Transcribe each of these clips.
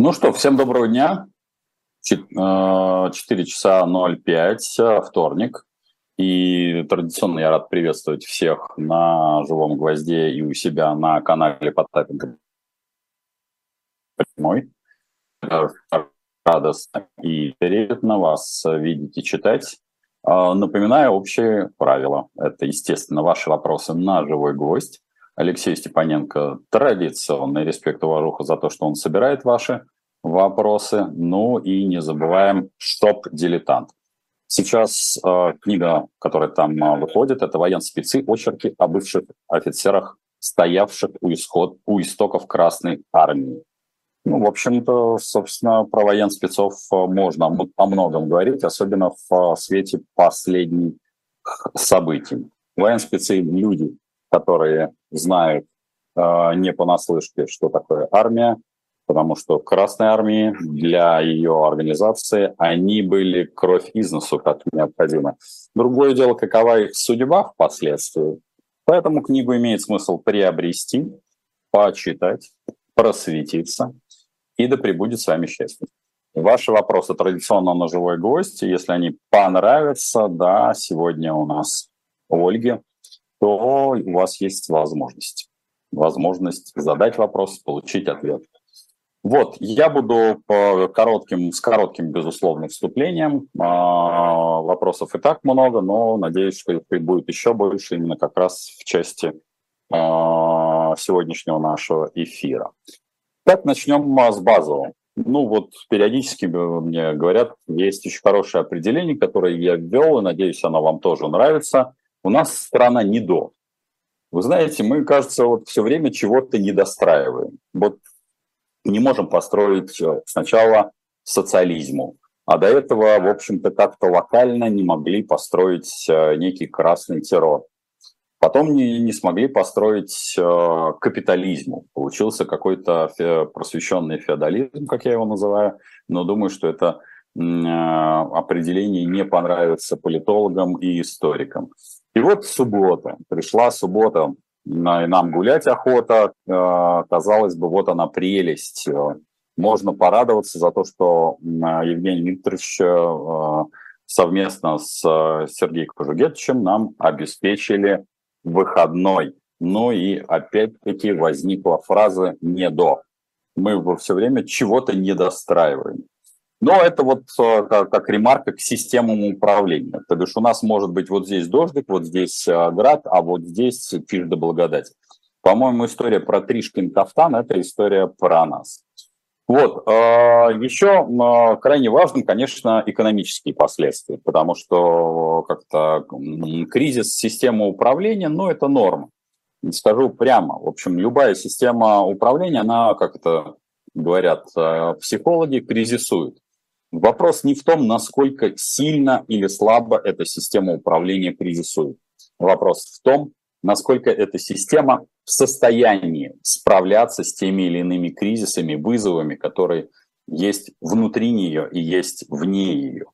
Ну что, всем доброго дня. 4 э, часа 05, э, вторник. И традиционно я рад приветствовать всех на «Живом гвозде» и у себя на канале Потапенко прямой. Радостно и приятно вас видеть и читать. Э, напоминаю общие правила. Это, естественно, ваши вопросы на «Живой гвоздь». Алексей Степаненко традиционный респект уважуха за то, что он собирает ваши вопросы. Ну и не забываем «Штоп-дилетант». Сейчас э, книга, которая там э, выходит, это «Военспецы. Очерки о бывших офицерах, стоявших у, исход, у истоков Красной Армии». Ну, в общем-то, собственно, про военспецов э, можно о многом говорить, особенно в э, свете последних событий. Военспецы – люди, которые знают э, не понаслышке, что такое армия, потому что Красной Армии для ее организации они были кровь из носу, как необходимо. Другое дело, какова их судьба впоследствии. Поэтому книгу имеет смысл приобрести, почитать, просветиться, и да пребудет с вами счастье. Ваши вопросы традиционно на живой гвоздь. Если они понравятся, да, сегодня у нас Ольги то у вас есть возможность. Возможность задать вопрос, получить ответ. Вот, я буду по коротким, с коротким, безусловно, вступлением. А, вопросов и так много, но надеюсь, что их будет еще больше именно как раз в части а, сегодняшнего нашего эфира. Так, начнем с базового. Ну вот периодически мне говорят, есть очень хорошее определение, которое я ввел, и надеюсь, оно вам тоже нравится. У нас страна не до. Вы знаете, мы, кажется, вот все время чего-то недостраиваем. Вот не можем построить э, сначала социализму, а до этого, в общем-то, как-то локально не могли построить э, некий красный террор. Потом не, не смогли построить э, капитализму. Получился какой-то фе, просвещенный феодализм, как я его называю, но думаю, что это э, определение не понравится политологам и историкам. И вот суббота, пришла суббота, и нам гулять охота, э, казалось бы, вот она прелесть. Можно порадоваться за то, что Евгений Викторович э, совместно с Сергеем Кожугетовичем нам обеспечили выходной. Ну и опять-таки возникла фраза «не до». Мы все время чего-то недостраиваем. Но это вот э, как, как ремарка к системам управления. То бишь у нас может быть вот здесь дождик, вот здесь э, град, а вот здесь тишь да благодать. По-моему, история про Тришкин кафтан – это история про нас. Вот. Э, Еще крайне важным, конечно, экономические последствия, потому что как-то кризис системы управления, ну, это норма. Скажу прямо. В общем, любая система управления, она, как это говорят психологи, кризисует. Вопрос не в том, насколько сильно или слабо эта система управления кризисует. Вопрос в том, насколько эта система в состоянии справляться с теми или иными кризисами, вызовами, которые есть внутри нее и есть вне ее.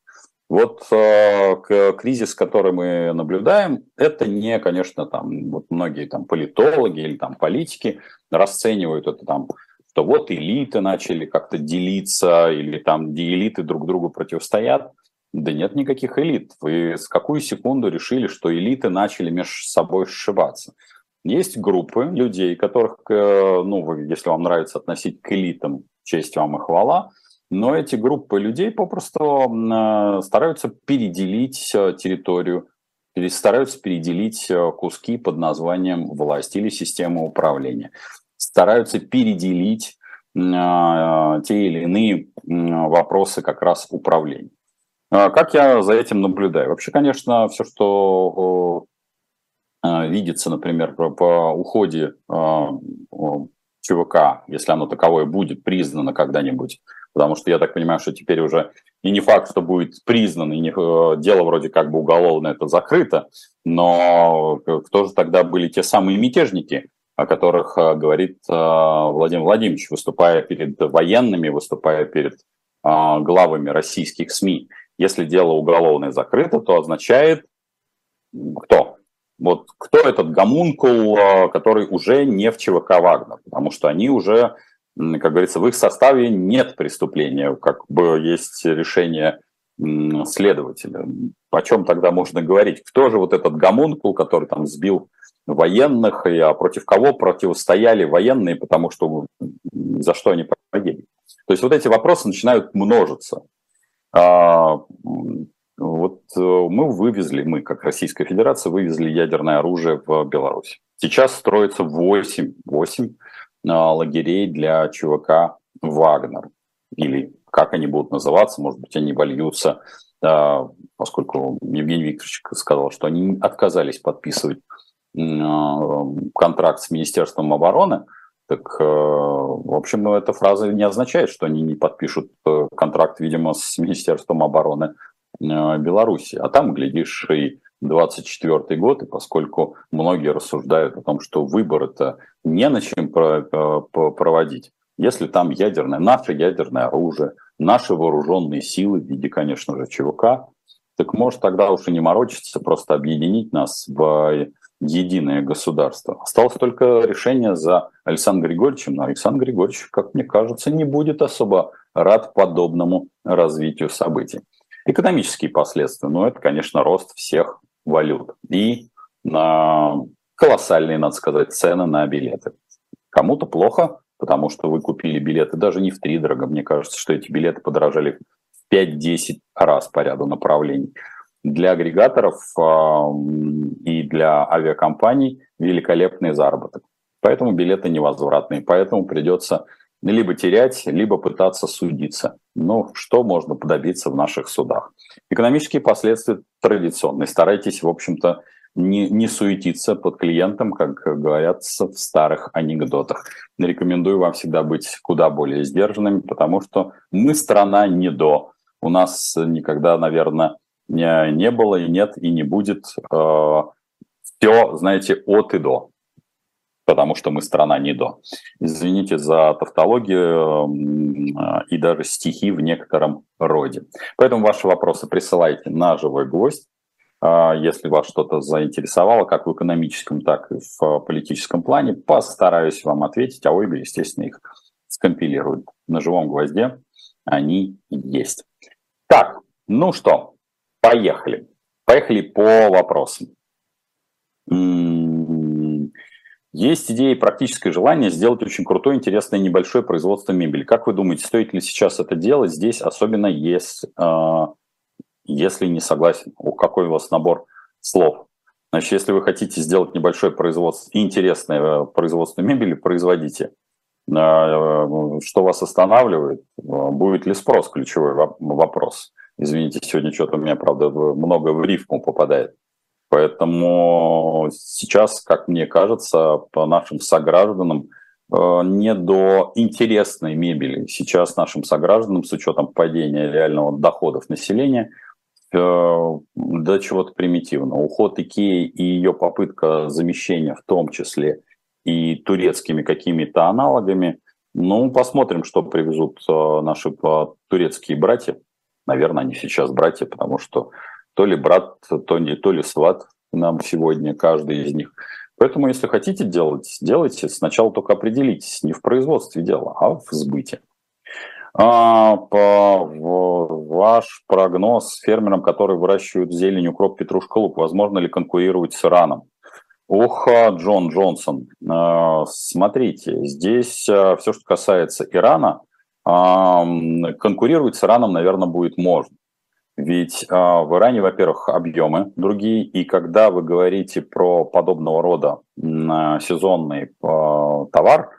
Вот э, кризис, который мы наблюдаем, это не, конечно, там вот многие там политологи или там политики расценивают это там что вот элиты начали как-то делиться, или там где элиты друг другу противостоят. Да нет никаких элит. Вы с какую секунду решили, что элиты начали между собой сшиваться? Есть группы людей, которых, э, ну, если вам нравится относить к элитам, честь вам и хвала, но эти группы людей попросту э, стараются переделить э, территорию, стараются переделить куски под названием власть или система управления стараются переделить а, те или иные вопросы как раз управления. А как я за этим наблюдаю? Вообще, конечно, все, что а, видится, например, по уходе ЧВК, если оно таковое будет признано когда-нибудь, потому что я так понимаю, что теперь уже и не факт, что будет признано, и не, э, дело вроде как бы уголовное это закрыто, но кто же тогда были те самые мятежники, о которых э, говорит э, Владимир Владимирович, выступая перед военными, выступая перед э, главами российских СМИ. Если дело уголовное закрыто, то означает кто? Вот кто этот гомункул, который уже не в ЧВК Вагнер, потому что они уже как говорится, в их составе нет преступления, как бы есть решение следователя. О чем тогда можно говорить? Кто же вот этот гомункул, который там сбил военных, и а против кого противостояли военные, потому что за что они погибли? То есть вот эти вопросы начинают множиться. А, вот э, мы вывезли, мы как Российская Федерация вывезли ядерное оружие в Беларусь. Сейчас строится 8, 8 а, лагерей для ЧВК «Вагнер». Или как они будут называться, может быть, они вольются, поскольку Евгений Викторович сказал, что они отказались подписывать а, контракт с Министерством обороны, так, э, в общем, эта фраза не означает, что они не подпишут э, контракт, видимо, с Министерством обороны э, Беларуси. А там, глядишь, и 24 год, и поскольку многие рассуждают о том, что выборы-то не на чем проводить, если там ядерное, наше ядерное оружие, наши вооруженные силы в виде, конечно же, ЧВК, так может тогда уж и не морочиться, просто объединить нас в единое государство. Осталось только решение за Александром Григорьевичем, но Александр Григорьевич, как мне кажется, не будет особо рад подобному развитию событий. Экономические последствия, ну это, конечно, рост всех валют и на колоссальные, надо сказать, цены на билеты. Кому-то плохо, потому что вы купили билеты даже не в три дорого. Мне кажется, что эти билеты подорожали в 5-10 раз по ряду направлений для агрегаторов и для авиакомпаний великолепный заработок. Поэтому билеты невозвратные, поэтому придется либо терять, либо пытаться судиться. Но что можно добиться в наших судах? Экономические последствия традиционные. Старайтесь, в общем-то, не, не суетиться под клиентом, как говорят в старых анекдотах. Рекомендую вам всегда быть куда более сдержанными, потому что мы страна не до. У нас никогда, наверное, не, не было и нет и не будет э, все, знаете, от и до, потому что мы страна не до. Извините за тавтологию э, и даже стихи в некотором роде. Поэтому ваши вопросы присылайте на живой гвоздь. Э, если вас что-то заинтересовало, как в экономическом, так и в политическом плане, постараюсь вам ответить, а Ольга, естественно, их скомпилирует. На живом гвозде они есть. Так, ну что, Поехали. Поехали по вопросам. Есть идея и практическое желание сделать очень крутое, интересное, небольшое производство мебели. Как вы думаете, стоит ли сейчас это делать здесь, особенно если, а, если не согласен? О, какой у вас набор слов? Значит, если вы хотите сделать небольшое производство, интересное э, производство мебели, производите. А, э, что вас останавливает? Будет ли спрос? Ключевой вопрос. Извините, сегодня что-то у меня, правда, много в рифму попадает. Поэтому сейчас, как мне кажется, по нашим согражданам э, не до интересной мебели. Сейчас нашим согражданам, с учетом падения реального доходов населения, э, до чего-то примитивного. Уход Икеи и ее попытка замещения, в том числе и турецкими какими-то аналогами, ну, посмотрим, что привезут э, наши турецкие братья наверное, они сейчас братья, потому что то ли брат, то, не, то ли сват нам сегодня, каждый из них. Поэтому, если хотите делать, делайте. Сначала только определитесь, не в производстве дела, а в сбыте. А, по, в, ваш прогноз фермерам, которые выращивают зелень, укроп, петрушка, лук, возможно ли конкурировать с Ираном? Ох, Джон Джонсон, а, смотрите, здесь а, все, что касается Ирана – конкурировать с Ираном, наверное, будет можно. Ведь а, в Иране, во-первых, объемы другие, и когда вы говорите про подобного рода сезонный а, товар,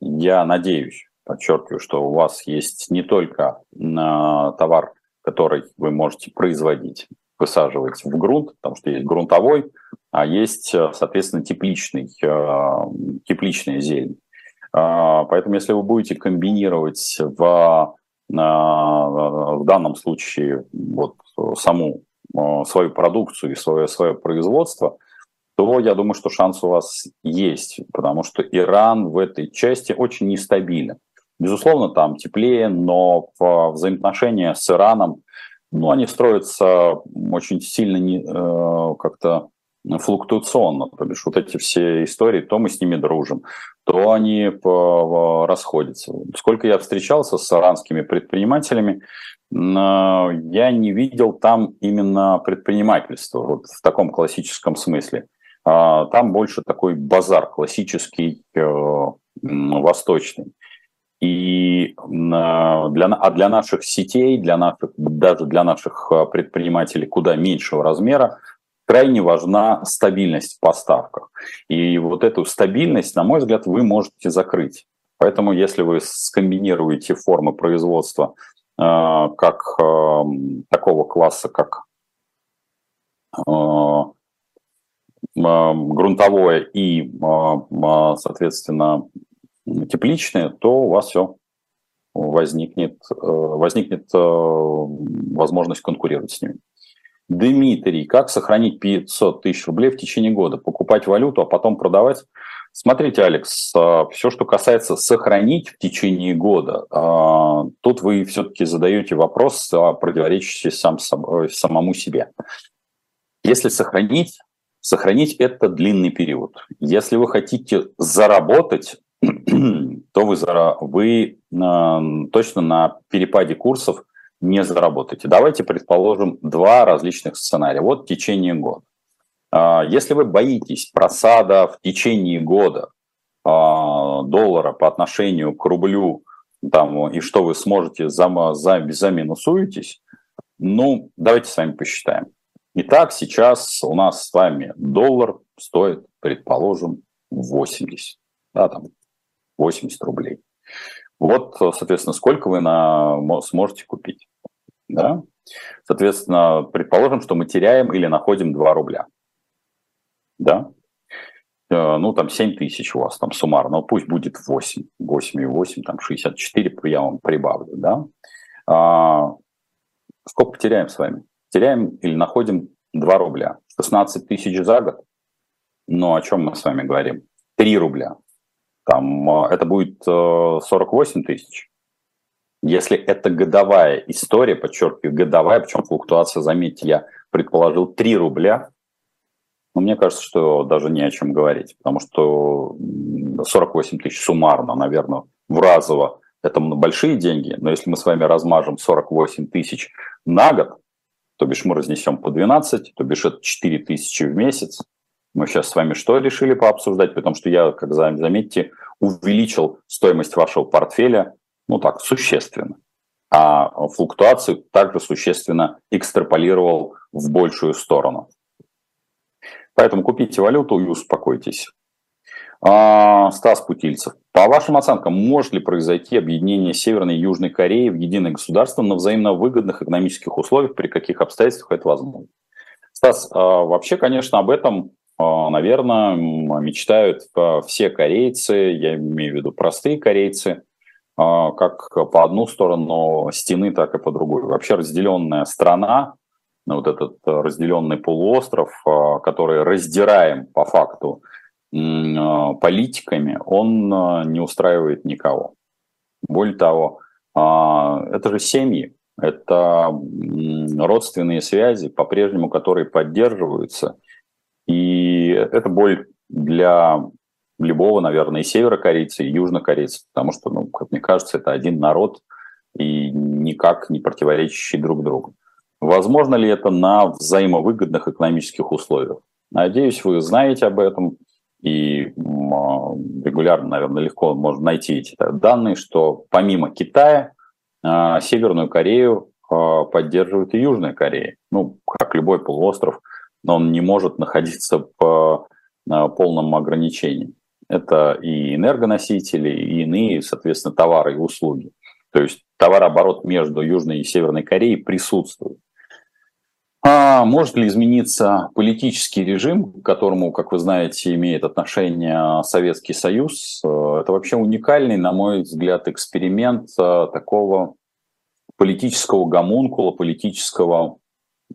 я надеюсь, подчеркиваю, что у вас есть не только а, товар, который вы можете производить, высаживать в грунт, потому что есть грунтовой, а есть, соответственно, тепличный, тепличная зелень. А, поэтому если вы будете комбинировать в, в данном случае вот саму а, свою продукцию и свое, свое производство, то я думаю, что шанс у вас есть, потому что Иран в этой части очень нестабилен. Безусловно, там теплее, но взаимоотношения с Ираном, ну, они строятся очень сильно не, э, как-то флуктуационно, то бишь вот эти все истории, то мы с ними дружим, то они расходятся. Сколько я встречался с иранскими предпринимателями, я не видел там именно предпринимательства вот в таком классическом смысле. А, там больше такой базар классический, э, восточный. И для, а для наших сетей, для наших, даже для наших э, предпринимателей куда меньшего размера, крайне важна стабильность в поставках. И вот эту стабильность, на мой взгляд, вы можете закрыть. Поэтому если вы скомбинируете формы производства э, как э, такого класса, как э, грунтовое и, соответственно, тепличное, то у вас все возникнет, возникнет возможность конкурировать с ними. Дмитрий, как сохранить 500 тысяч рублей в течение года? Покупать валюту, а потом продавать? Смотрите, Алекс, все, что касается сохранить в течение года, тут вы все-таки задаете вопрос, противоречащий сам собой, самому себе. Если сохранить, Сохранить это длинный период. Если вы хотите заработать, то вы, вы э, точно на перепаде курсов не заработаете. Давайте предположим два различных сценария. Вот в течение года. Э, если вы боитесь просада в течение года э, доллара по отношению к рублю, там, и что вы сможете, за, за, заминусуетесь, ну, давайте с вами посчитаем. Итак, сейчас у нас с вами доллар стоит, предположим, 80, да, там 80 рублей. Вот, соответственно, сколько вы на, сможете купить. Да? Соответственно, предположим, что мы теряем или находим 2 рубля. Да? Э, ну, там 7 тысяч у вас там суммарно, ну, пусть будет 8, 8 и 8, там 64 я вам прибавлю, да? А, сколько потеряем с вами? теряем или находим 2 рубля. 16 тысяч за год. Но о чем мы с вами говорим? 3 рубля. Там э, это будет 48 э, тысяч. Если это годовая история, подчеркиваю, годовая, причем флуктуация, заметьте, я предположил 3 рубля, но мне кажется, что даже не о чем говорить, потому что 48 тысяч суммарно, наверное, в разово это большие деньги, но если мы с вами размажем 48 тысяч на год, то бишь мы разнесем по 12, то бишь это 4 тысячи в месяц. Мы сейчас с вами что решили пообсуждать? Потому что я, как заметьте, увеличил стоимость вашего портфеля, ну так, существенно. А флуктуацию также существенно экстраполировал в большую сторону. Поэтому купите валюту и успокойтесь. А, Стас Путильцев. По вашим оценкам, может ли произойти объединение Северной и Южной Кореи в единое государство на взаимно выгодных экономических условиях, при каких обстоятельствах это возможно? Стас, а, вообще, конечно, об этом, а, наверное, мечтают все корейцы, я имею в виду простые корейцы, как по одну сторону стены, так и по другую. Вообще разделенная страна, вот этот разделенный полуостров, который раздираем по факту а, политиками, он а, не устраивает никого. Более того, а, это же семьи, это родственные связи, по-прежнему которые поддерживаются. И это боль для любого, наверное, и северокорейца, и южнокорейца, потому что, ну, как мне кажется, это один народ и никак не противоречащий друг другу. Возможно ли это на взаимовыгодных экономических условиях? Надеюсь, вы знаете об этом и а, регулярно, наверное, легко можно найти эти данные, что помимо Китая а, Северную Корею а, поддерживает и Южная Корея. Ну, как любой полуостров, но он не может находиться по полном ограничении. Это и энергоносители, и иные, соответственно, товары и услуги. То есть товарооборот между Южной и Северной Кореей присутствует. А может ли измениться политический режим, к которому, как вы знаете, имеет отношение Советский Союз? Это вообще уникальный, на мой взгляд, эксперимент э, такого политического гомункула, политического,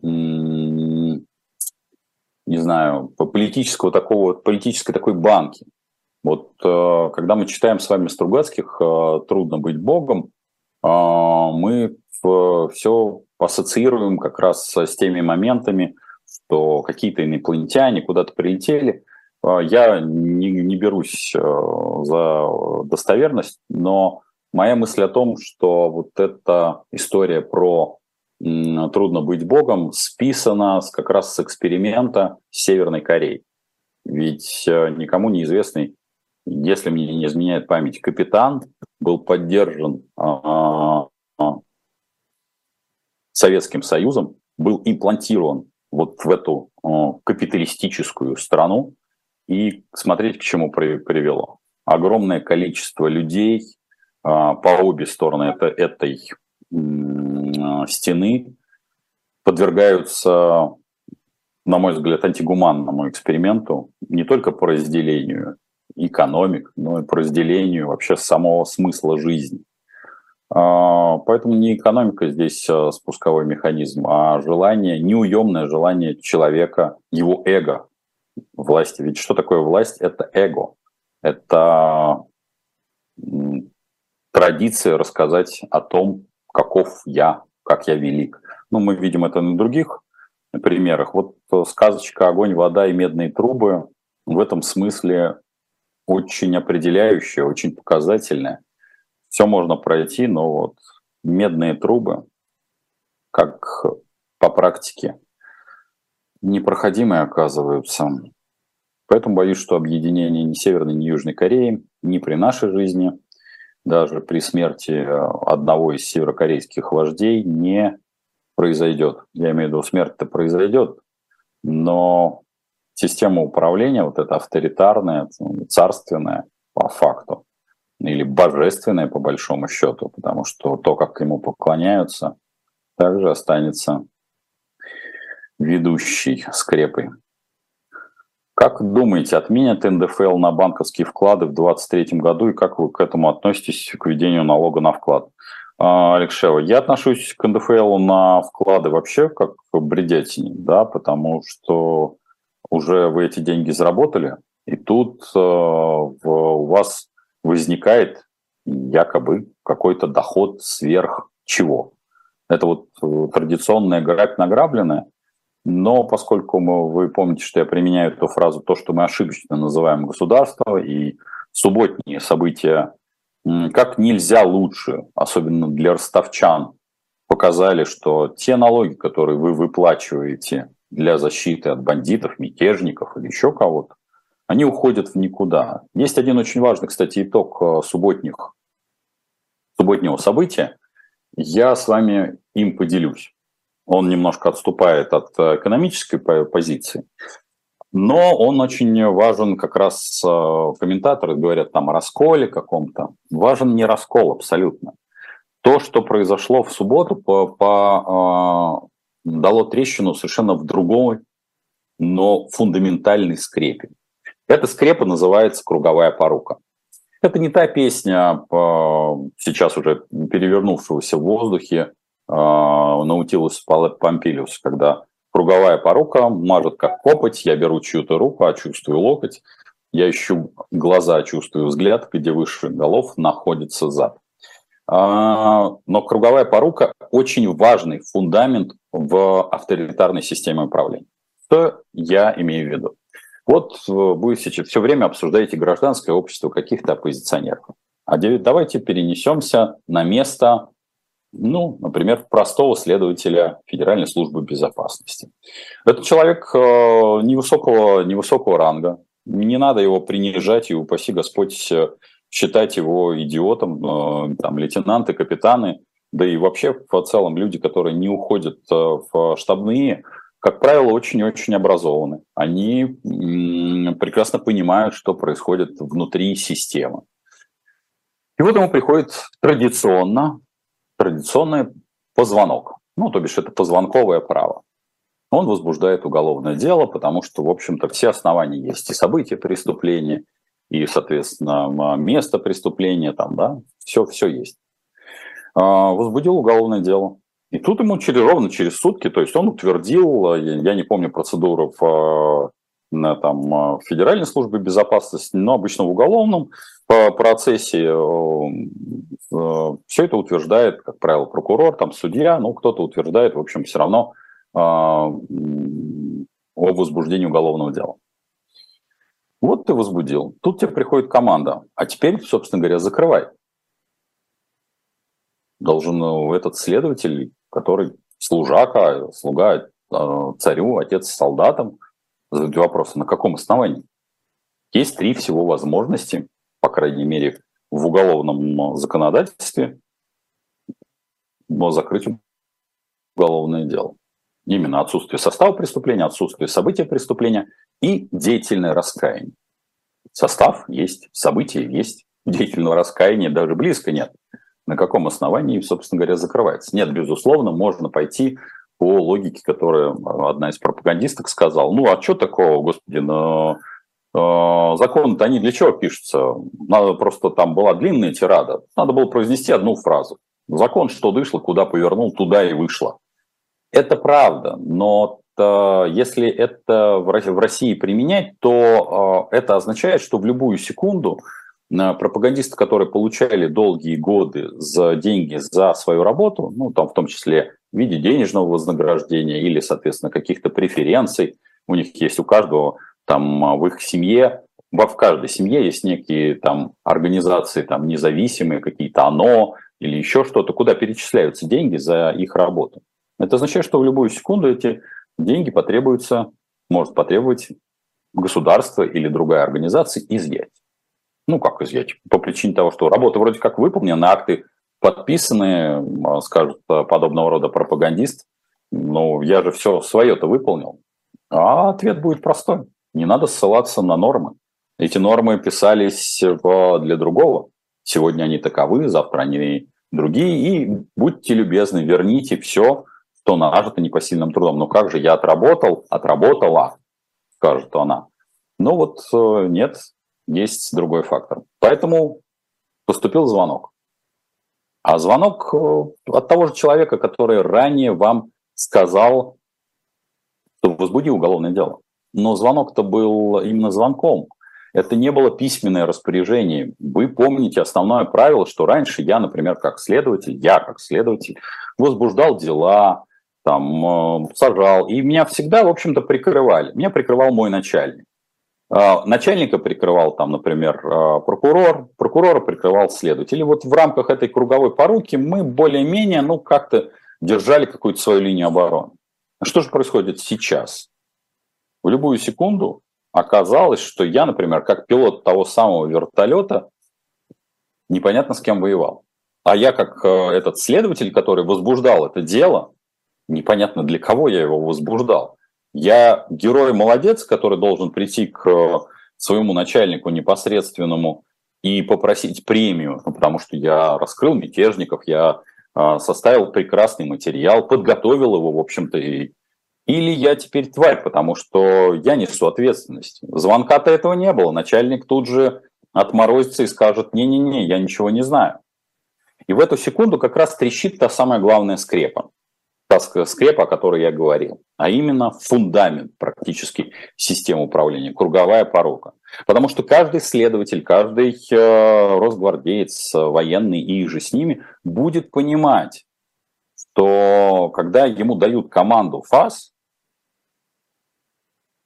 не знаю, политического такого, политической такой банки. Вот э, когда мы читаем с вами Стругацких «Трудно быть Богом», мы все ассоциируем как раз с теми моментами, что какие-то инопланетяне куда-то прилетели, Я не, не берусь за достоверность, но моя мысль о том, что вот эта история про трудно быть богом списана как раз с эксперимента Северной Кореи. Ведь никому неизвестный, если мне не изменяет память, капитан был поддержан Советским Союзом, был имплантирован вот в эту э, капиталистическую страну и смотреть, к чему привело. Огромное количество людей по обе стороны это, этой стены подвергаются, на мой взгляд, антигуманному эксперименту не только по разделению экономик, но и по разделению вообще самого смысла жизни. А, поэтому не экономика здесь а, спусковой механизм, а желание, неуемное желание человека, его эго власти. Ведь что такое власть? Это эго. Это традиция рассказать о том, каков я, как я велик. Ну, мы видим это на других примерах. Вот сказочка «Огонь, вода и медные трубы» в этом смысле очень определяющая, очень показательная все можно пройти, но вот медные трубы, как по практике, непроходимые оказываются. Поэтому боюсь, что объединение ни Северной, ни Южной Кореи ни при нашей жизни, даже при смерти одного из северокорейских вождей не произойдет. Я имею в виду, смерть-то произойдет, но система управления, вот эта авторитарная, царственная, по факту, или божественное по большому счету, потому что то, как ему поклоняются, также останется ведущей скрепой. Как думаете, отменят НДФЛ на банковские вклады в 2023 году и как вы к этому относитесь, к введению налога на вклад? А, Алексеева, я отношусь к НДФЛ на вклады вообще как к бредятине, да, потому что уже вы эти деньги заработали, и тут э, у вас возникает якобы какой-то доход сверх чего. Это вот э, традиционная грабь награбленная, но поскольку мы, вы помните, что я применяю эту фразу, то, что мы ошибочно называем государство, и субботние события как нельзя лучше, особенно для ростовчан, показали, что те налоги, которые вы выплачиваете для защиты от бандитов, мятежников или еще кого-то, они уходят в никуда. Есть один очень важный, кстати, итог э, субботних, субботнего события. Я с вами им поделюсь. Он немножко отступает от э, экономической позиции, но он очень важен как раз, э, комментаторы говорят там о расколе каком-то. Важен не раскол абсолютно. То, что произошло в субботу, по, по, дало трещину совершенно в другой, но фундаментальной скрепе. Эта скрепа называется «Круговая порука». Это не та песня, а, сейчас уже перевернувшегося в воздухе а, Наутилус Помпилиус, когда круговая порука мажет как копоть, я беру чью-то руку, а чувствую локоть, я ищу глаза, чувствую взгляд, где выше голов находится зад. А, но круговая порука очень важный фундамент в авторитарной системе управления. Что я имею в виду? Вот э, вы сейчас все время обсуждаете гражданское общество каких-то оппозиционеров. А давайте перенесемся на место, ну, например, простого следователя Федеральной службы безопасности. Это человек э, невысокого, невысокого ранга. Не надо его принижать и, упаси Господь, э, считать его идиотом, там, лейтенанты, капитаны, да и вообще в целом люди, которые не уходят в штабные, как правило, очень-очень образованы. Они прекрасно понимают, что происходит внутри системы. И вот ему приходит традиционно, традиционный позвонок. Ну, то бишь это позвонковое право. Он возбуждает уголовное дело, потому что, в общем-то, все основания есть. И события преступления, и, соответственно, место преступления, там, да, все, все есть. А, возбудил уголовное дело. И тут ему через, ровно через сутки, то есть он утвердил, я не помню процедуру в на, там, в Федеральной службе безопасности, но обычно в уголовном процессе все это утверждает, как правило, прокурор, там судья, ну кто-то утверждает, в общем, все равно о возбуждении уголовного дела. Вот ты возбудил. Тут тебе приходит команда. А теперь, собственно говоря, закрывай. Должен э, этот следователь, который служака, слуга э, царю, отец солдатам, задать вопрос, на каком основании? Есть три всего возможности, по крайней мере, в уголовном законодательстве, но закрыть уголовное дело. Именно отсутствие состава преступления, отсутствие события преступления и деятельное раскаяние. Состав есть, события есть, деятельного раскаяния даже близко нет. На каком основании, собственно говоря, закрывается? Нет, безусловно, можно пойти по логике, которую одна из пропагандисток сказала. Ну, а что такого, господи, но э, законы-то они для чего пишутся? Надо просто там была длинная тирада. Надо было произнести одну фразу. Закон что дышло, куда повернул, туда и вышло. Это правда, но э, если это в России применять, то э, это означает, что в любую секунду э, пропагандисты, которые получали долгие годы за деньги за свою работу, ну, там в том числе в виде денежного вознаграждения или, соответственно, каких-то преференций, у них есть у каждого там в их семье, в каждой семье есть некие там организации там независимые, какие-то ОНО или еще что-то, куда перечисляются деньги за их работу. Это означает, что в любую секунду эти деньги потребуются, может потребовать государство или другая организация изъять. Ну, как изъять? По причине того, что работа вроде как выполнена, акты подписаны, скажут подобного рода пропагандист, ну, я же все свое-то выполнил. А ответ будет простой. Не надо ссылаться на нормы. Эти нормы писались для другого. Сегодня они таковы, завтра они другие. И будьте любезны, верните все, что нажито непосильным трудом. Ну как же, я отработал, отработала, скажет она. Ну вот э, нет, есть другой фактор. Поэтому поступил звонок. А звонок э, от того же человека, который ранее вам сказал, что возбуди уголовное дело. Но звонок-то был именно звонком. Это не было письменное распоряжение. Вы помните основное правило, что раньше я, например, как следователь, я как следователь возбуждал дела, там, э, сажал. И меня всегда, в общем-то, прикрывали. Меня прикрывал мой начальник. Э, начальника прикрывал, там, например, э, прокурор, прокурора прикрывал следователь. И вот в рамках этой круговой поруки мы более-менее, ну, как-то держали какую-то свою линию обороны. Что же происходит сейчас? В любую секунду оказалось, что я, например, как пилот того самого вертолета, непонятно с кем воевал. А я как этот следователь, который возбуждал это дело, непонятно для кого я его возбуждал. Я герой-молодец, который должен прийти к э, своему начальнику непосредственному и попросить премию, ну, потому что я раскрыл мятежников, я э, составил прекрасный материал, подготовил его, в общем-то, и... или я теперь тварь, потому что я несу ответственность. Звонка-то этого не было, начальник тут же отморозится и скажет, не-не-не, я ничего не знаю. И в эту секунду как раз трещит та самая главная скрепа та скрепа, о которой я говорил, а именно фундамент практически системы управления, круговая порока. Потому что каждый следователь, каждый э, росгвардеец, военный и же с ними будет понимать, что когда ему дают команду ФАС,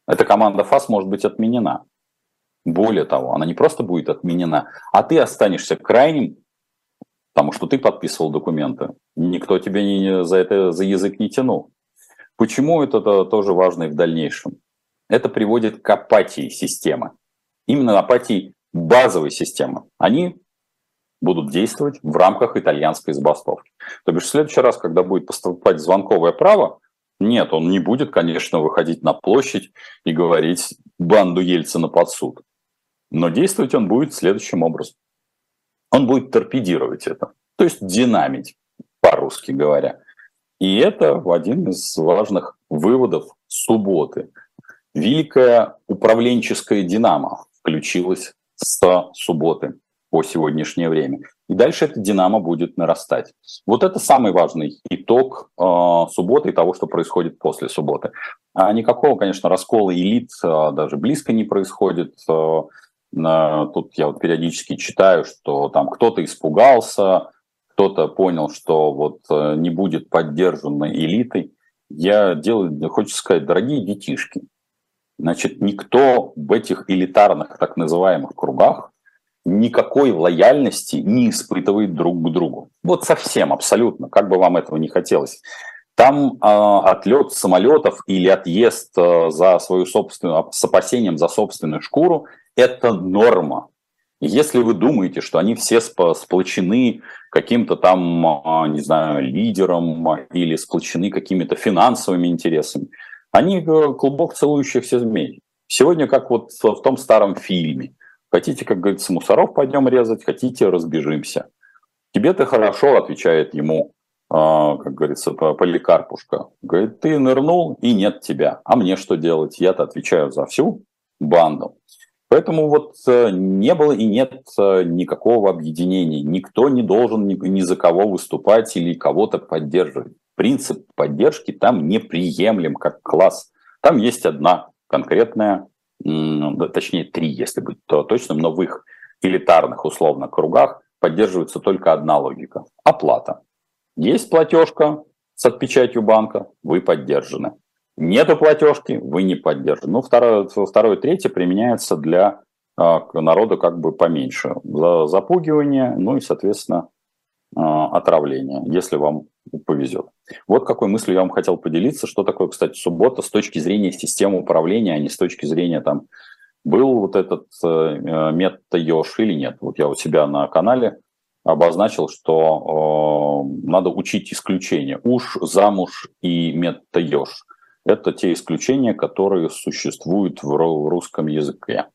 эта команда ФАС может быть отменена. Более того, она не просто будет отменена, а ты останешься крайним потому что ты подписывал документы. Никто тебе не, за это за язык не тянул. Почему это тоже важно и в дальнейшем? Это приводит к апатии системы. Именно апатии базовой системы. Они будут действовать в рамках итальянской забастовки. То бишь в следующий раз, когда будет поступать звонковое право, нет, он не будет, конечно, выходить на площадь и говорить банду Ельцина под суд. Но действовать он будет следующим образом он будет торпедировать это, то есть динамить, по-русски говоря. И это один из важных выводов субботы. Великая управленческая динамо включилась с субботы по сегодняшнее время. И дальше эта динамо будет нарастать. Вот это самый важный итог э, субботы и того, что происходит после субботы. А никакого, конечно, раскола элит э, даже близко не происходит. Э, Тут я вот периодически читаю, что там кто-то испугался, кто-то понял, что вот э, не будет поддержанной элитой. Я делаю, хочется сказать, дорогие детишки, Значит, никто в этих элитарных так называемых кругах никакой лояльности не испытывает друг к другу. Вот совсем, абсолютно, как бы вам этого не хотелось. Там э, отлет самолетов или отъезд э, за свою собственную, с опасением за собственную шкуру – это норма. Если вы думаете, что они все сплочены каким-то там, а, не знаю, лидером или сплочены какими-то финансовыми интересами, они э, клубок целующихся змей. Сегодня, как вот в том старом фильме, хотите, как говорится, мусоров пойдем резать, хотите, разбежимся. Тебе-то хорошо, отвечает ему, а, как говорится, поликарпушка. Говорит, ты нырнул, и нет тебя. А мне что делать? Я-то отвечаю за всю банду. Поэтому вот э, не было и нет э, никакого объединения. Никто не должен ни, за кого выступать или кого-то поддерживать. Принцип поддержки там неприемлем как класс. Там есть одна конкретная, точнее три, если быть то точным, но в их элитарных условно кругах поддерживается только одна логика – оплата. Есть платежка с отпечатью банка, вы поддержаны. Нету платежки, вы не поддержаны. Ну, второе, второе третье применяется для а, народа как бы поменьше. За запугивание, ну и, соответственно, а, отравление, если вам повезет. Вот какой мыслью я вам хотел поделиться. Что такое, кстати, суббота с точки зрения системы управления, а не с точки зрения там, был вот этот э, э метод ЕОШ или нет. Вот я у себя на канале обозначил, что э, надо учить исключения. Уж, замуж и метод ЕОШ. Это те исключения, которые существуют в русском языке.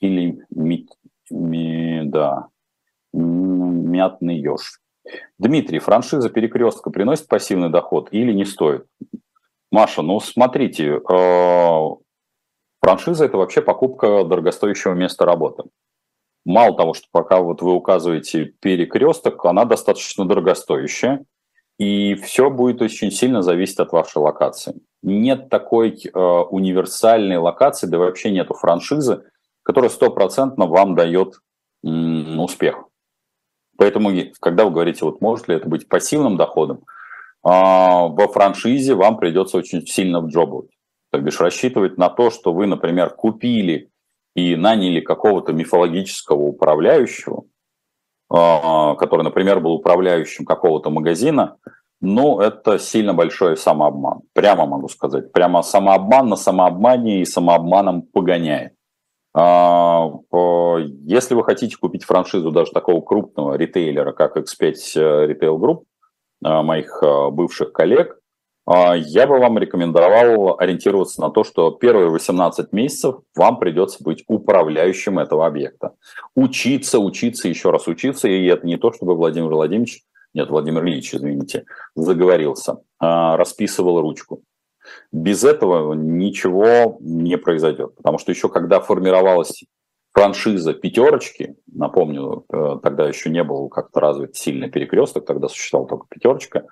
Или ми, ми, да, мятный еж. Дмитрий, франшиза перекрестка приносит пассивный доход или не стоит? Маша, ну смотрите, э, франшиза это вообще покупка дорогостоящего места работы. Мало того, что пока вот вы указываете перекресток, она достаточно дорогостоящая, и все будет очень сильно зависеть от вашей локации. Нет такой э, универсальной локации, да вообще нету франшизы, которая стопроцентно вам дает м, успех. Поэтому, когда вы говорите, вот может ли это быть пассивным доходом, э, во франшизе вам придется очень сильно вджобывать. То бишь рассчитывать на то, что вы, например, купили и наняли какого-то мифологического управляющего, а, который, например, был управляющим какого-то магазина, ну, это сильно большой самообман. Прямо могу сказать. Прямо самообман на самообмане и самообманом погоняет. А, если вы хотите купить франшизу даже такого крупного ритейлера, как X5 Retail Group, а, моих бывших коллег, а, я бы вам рекомендовал ориентироваться на то, что первые 18 месяцев вам придется быть управляющим этого объекта. Учиться, учиться, еще раз учиться. И это не то, чтобы Владимир Владимирович, нет, Владимир Ильич, извините, заговорился, а, расписывал ручку. Без этого ничего не произойдет. Потому что еще когда формировалась франшиза пятерочки, напомню, э, тогда еще не был как-то развит сильный перекресток, тогда существовала только пятерочка,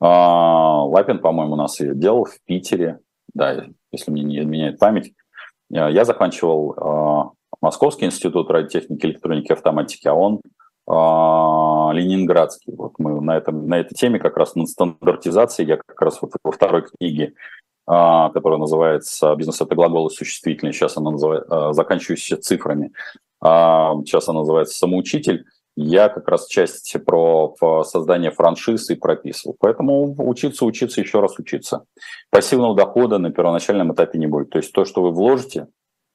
а, Лапин, по-моему, у нас ее делал в Питере, да, если мне не изменяет память. Я заканчивал а, Московский институт радиотехники, электроники, автоматики, а он Ленинградский. Вот мы на, этом, на этой теме как раз на стандартизации, я как раз вот во второй книге, которая называется «Бизнес – это глаголы существительные», сейчас она называется, заканчивающаяся цифрами, сейчас она называется «Самоучитель», я как раз часть про создание франшиз и прописывал. Поэтому учиться, учиться, еще раз учиться. Пассивного дохода на первоначальном этапе не будет. То есть то, что вы вложите,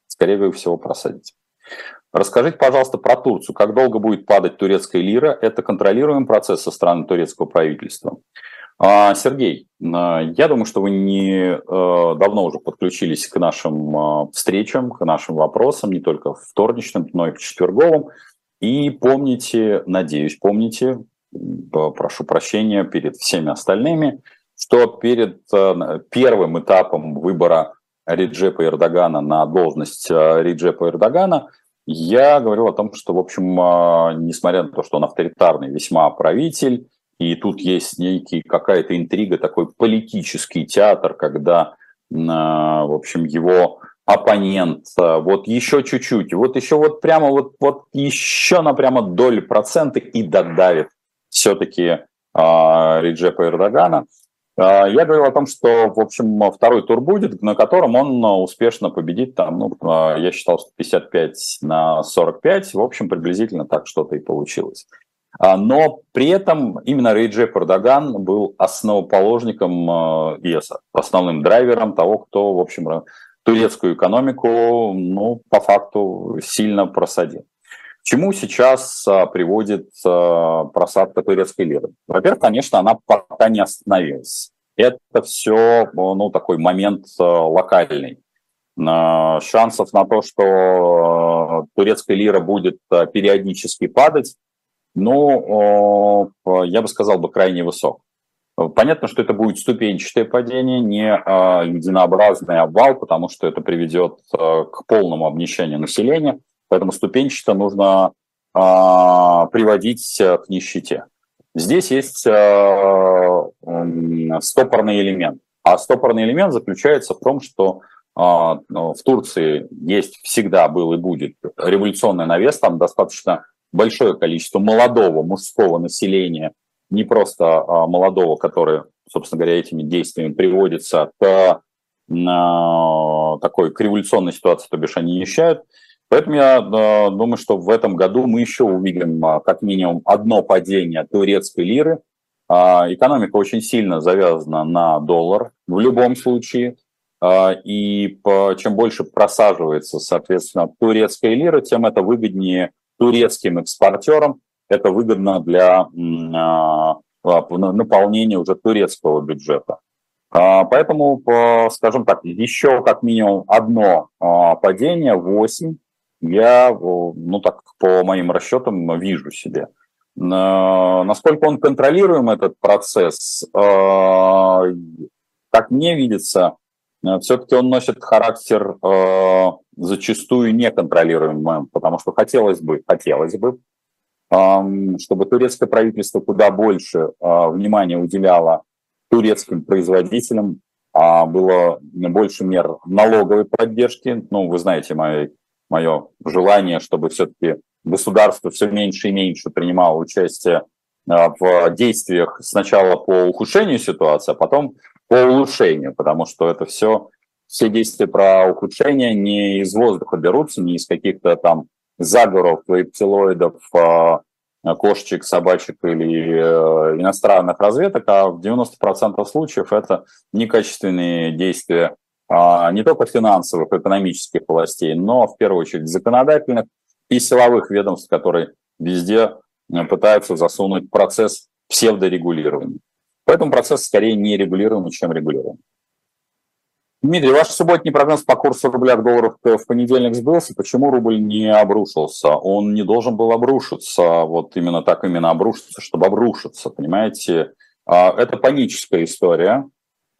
скорее всего, просадите. Расскажите, пожалуйста, про Турцию. Как долго будет падать турецкая лира? Это контролируемый процесс со стороны турецкого правительства. А, Сергей, а, я думаю, что вы не э, давно уже подключились к нашим а, встречам, к нашим вопросам, не только вторничным, но и в четверговым. И помните, надеюсь, помните, прошу прощения перед всеми остальными, что перед первым этапом выбора Реджепа Эрдогана на должность Реджепа Эрдогана я говорил о том, что, в общем, э, несмотря на то, что он авторитарный весьма правитель, и тут есть некий какая-то интрига, такой политический театр, когда, в общем, его оппонент, вот еще чуть-чуть, вот еще вот прямо вот, вот еще на прямо долю процента и додавит все-таки Реджепа Эрдогана. А, я говорил о том, что, в общем, второй тур будет, на котором он успешно победит. Там, ну, а, я считал, что 55 на 45. В общем, приблизительно так что-то и получилось. А, но при этом именно Рейджи Пардаган был основоположником и основным драйвером того, кто, в общем, турецкую экономику, ну, по факту сильно просадил. Чему сейчас а, приводит а, просадка турецкой лиры? Во-первых, конечно, она пока не остановилась. Это все ну, такой момент а, локальный. Шансов на то, что турецкая лира будет периодически падать, ну, я бы сказал, бы крайне высок. Понятно, что это будет ступенчатое падение, не единообразный обвал, потому что это приведет к полному обнищанию населения – Поэтому ступенчато нужно а, приводить э, к нищете. Здесь есть а, стопорный элемент. А стопорный элемент заключается в том, что а, ну, в Турции есть всегда был и будет революционный навес, там достаточно большое количество молодого мужского населения, не просто а, молодого, которое, собственно говоря, этими действиями приводится к а, такой к революционной ситуации, то бишь они нищают. Поэтому я э, думаю, что в этом году мы еще увидим э, как минимум одно падение турецкой лиры. Э, экономика очень сильно завязана на доллар в любом случае. Э, и чем больше просаживается, соответственно, турецкая лира, тем это выгоднее турецким экспортерам. Это выгодно для наполнения уже турецкого бюджета. Поэтому, скажем так, еще как минимум одно падение, 8, я, ну так, по моим расчетам, вижу себе. Насколько он контролируем, этот процесс, а, как мне видится, все-таки он носит характер а, зачастую неконтролируемым, потому что хотелось бы, хотелось бы, чтобы турецкое правительство куда больше а, внимания уделяло турецким производителям, было больше мер налоговой поддержки. Ну, вы знаете мои мое желание, чтобы все-таки государство все меньше и меньше принимало участие а, в действиях сначала по ухудшению ситуации, а потом по улучшению, потому что это все, все действия про ухудшение не из воздуха берутся, не из каких-то там заговоров, рептилоидов, а, кошечек, собачек или э, иностранных разведок, а в 90% случаев это некачественные действия не только финансовых, экономических властей, но в первую очередь законодательных и силовых ведомств, которые везде э, пытаются засунуть процесс псевдорегулирования. Поэтому процесс скорее не регулируемый, чем регулируемый. Дмитрий, ваш субботний прогноз по курсу рубля к доллару в понедельник сбылся. Почему рубль не обрушился? Он не должен был обрушиться, вот именно так именно обрушиться, чтобы обрушиться, понимаете? А, это паническая история.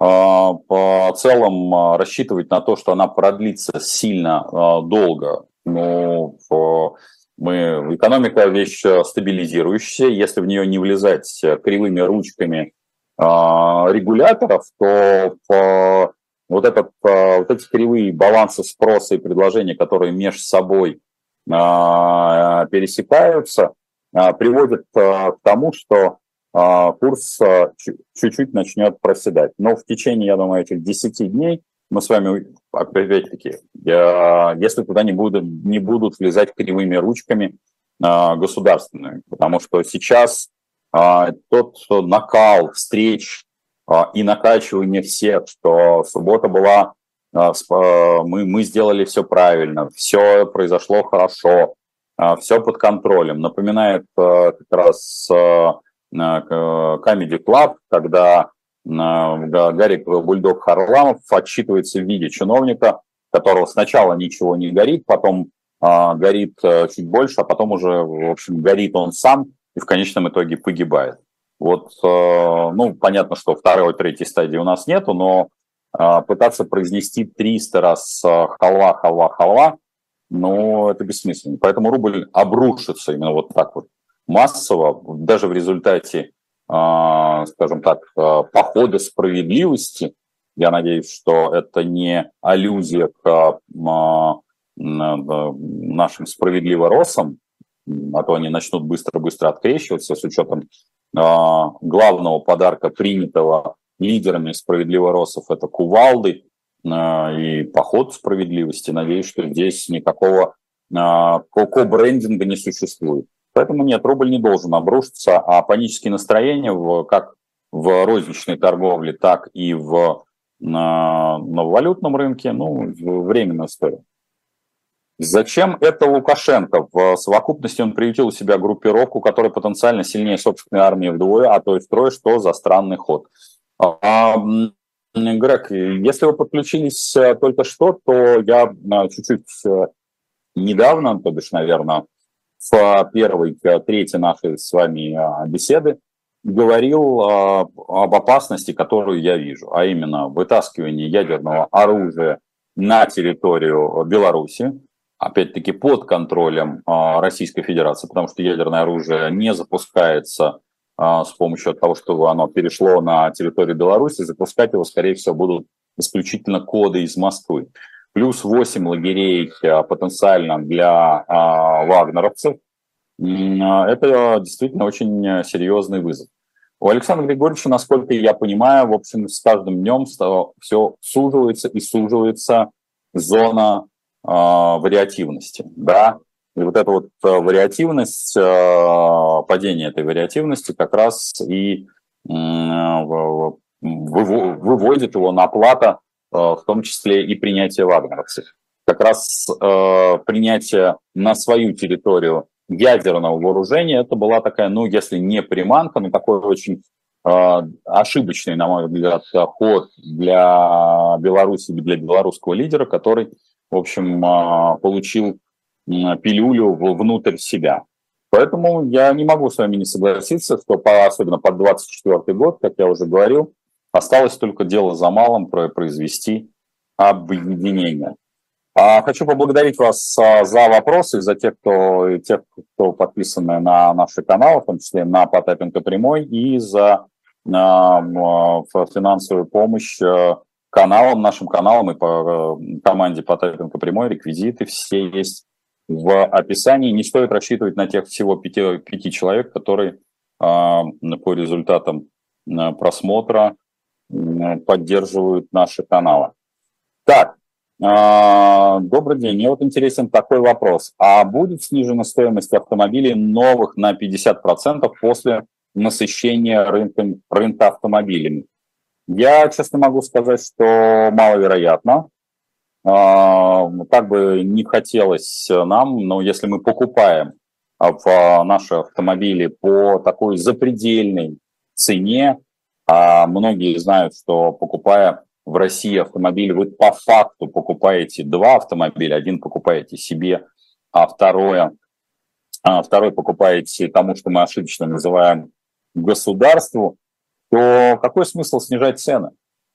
А, по целом а, рассчитывать на то, что она продлится сильно а, долго, ну, мы, экономика вещь стабилизирующая, если в нее не влезать кривыми ручками регуляторов, то вот, этот, вот эти кривые балансы спроса и предложения, которые между собой пересекаются, приводят к тому, что курс а, чуть-чуть начнет проседать. Но в течение, я думаю, этих 10 дней мы с вами, опять-таки, если туда не будут, не будут влезать кривыми ручками а, государственными, потому что сейчас тот накал встреч и накачивание всех, что суббота была, мы, мы сделали все правильно, все произошло хорошо, все под контролем. Напоминает как раз Comedy Club, когда Гарик Бульдог Харламов отчитывается в виде чиновника, которого сначала ничего не горит, потом а, горит э, чуть больше, а потом уже, в общем, горит он сам и в конечном итоге погибает. Вот, э, ну, понятно, что второй, третьей стадии у нас нету, но пытаться произнести 300 раз э, халва, халва, халва, ну, это бессмысленно. Поэтому рубль обрушится именно вот так вот массово, даже в результате, а, скажем так, а, похода справедливости, я надеюсь, что это не аллюзия к а, нашим справедливоросам, а то они начнут быстро-быстро открещиваться с учетом главного подарка, принятого лидерами справедливоросов это Кувалды и Поход справедливости. Надеюсь, что здесь никакого ко-брендинга не существует. Поэтому нет, рубль не должен обрушиться, а панические настроения в, как в розничной торговле, так и в, на, на валютном рынке, ну, временная история. Зачем это Лукашенко? В совокупности он приютил у себя группировку, которая потенциально сильнее собственной армии вдвое, а то и втрое, что за странный ход. А, Грег, если вы подключились э, только что, то я э, чуть-чуть э, недавно, то бишь, наверное, в первой трети нашей с вами беседы, говорил об опасности, которую я вижу, а именно вытаскивание ядерного оружия на территорию Беларуси, опять-таки под контролем а, Российской Федерации, потому что ядерное оружие не запускается а, с помощью того, что оно перешло на территорию Беларуси, запускать его, скорее всего, будут исключительно коды из Москвы. Плюс 8 лагерей а, потенциально для вагнеровцев. Это действительно очень серьезный вызов. У Александра Григорьевича, насколько я понимаю, в общем, с каждым днем все суживается и суживается зона э, вариативности, да, и вот эта вот э, вариативность, э, падение этой вариативности как раз и выводит его на плата, в том числе и принятие вагнеровцев. Как раз принятие на свою территорию ядерного вооружения, это была такая, ну, если не приманка, но такой очень ошибочный, на мой взгляд, ход для Беларуси, для белорусского лидера, который в общем, а, получил пилюлю внутрь себя. Поэтому я не могу с вами не согласиться, что по, особенно под 24 год, как я уже говорил, осталось только дело за малым произвести объединение. А хочу поблагодарить вас а, за вопросы, за тех, кто, тех, кто подписаны на наши каналы, в том числе на Потапенко Прямой, и за а, финансовую помощь каналам, нашим каналам и по команде Потапенко прямой, реквизиты все есть в описании. Не стоит рассчитывать на тех всего пяти, пяти человек, которые по результатам просмотра поддерживают наши каналы. Так, а, добрый день. Мне вот интересен такой вопрос. А будет снижена стоимость автомобилей новых на 50% после насыщения рынка, рынка автомобилями? Я, честно могу сказать, что маловероятно. А, как бы не хотелось нам, но если мы покупаем в наши автомобили по такой запредельной цене, а многие знают, что покупая в России автомобиль, вы по факту покупаете два автомобиля, один покупаете себе, а второе, а второй покупаете тому, что мы ошибочно называем государству, то какой смысл снижать цены?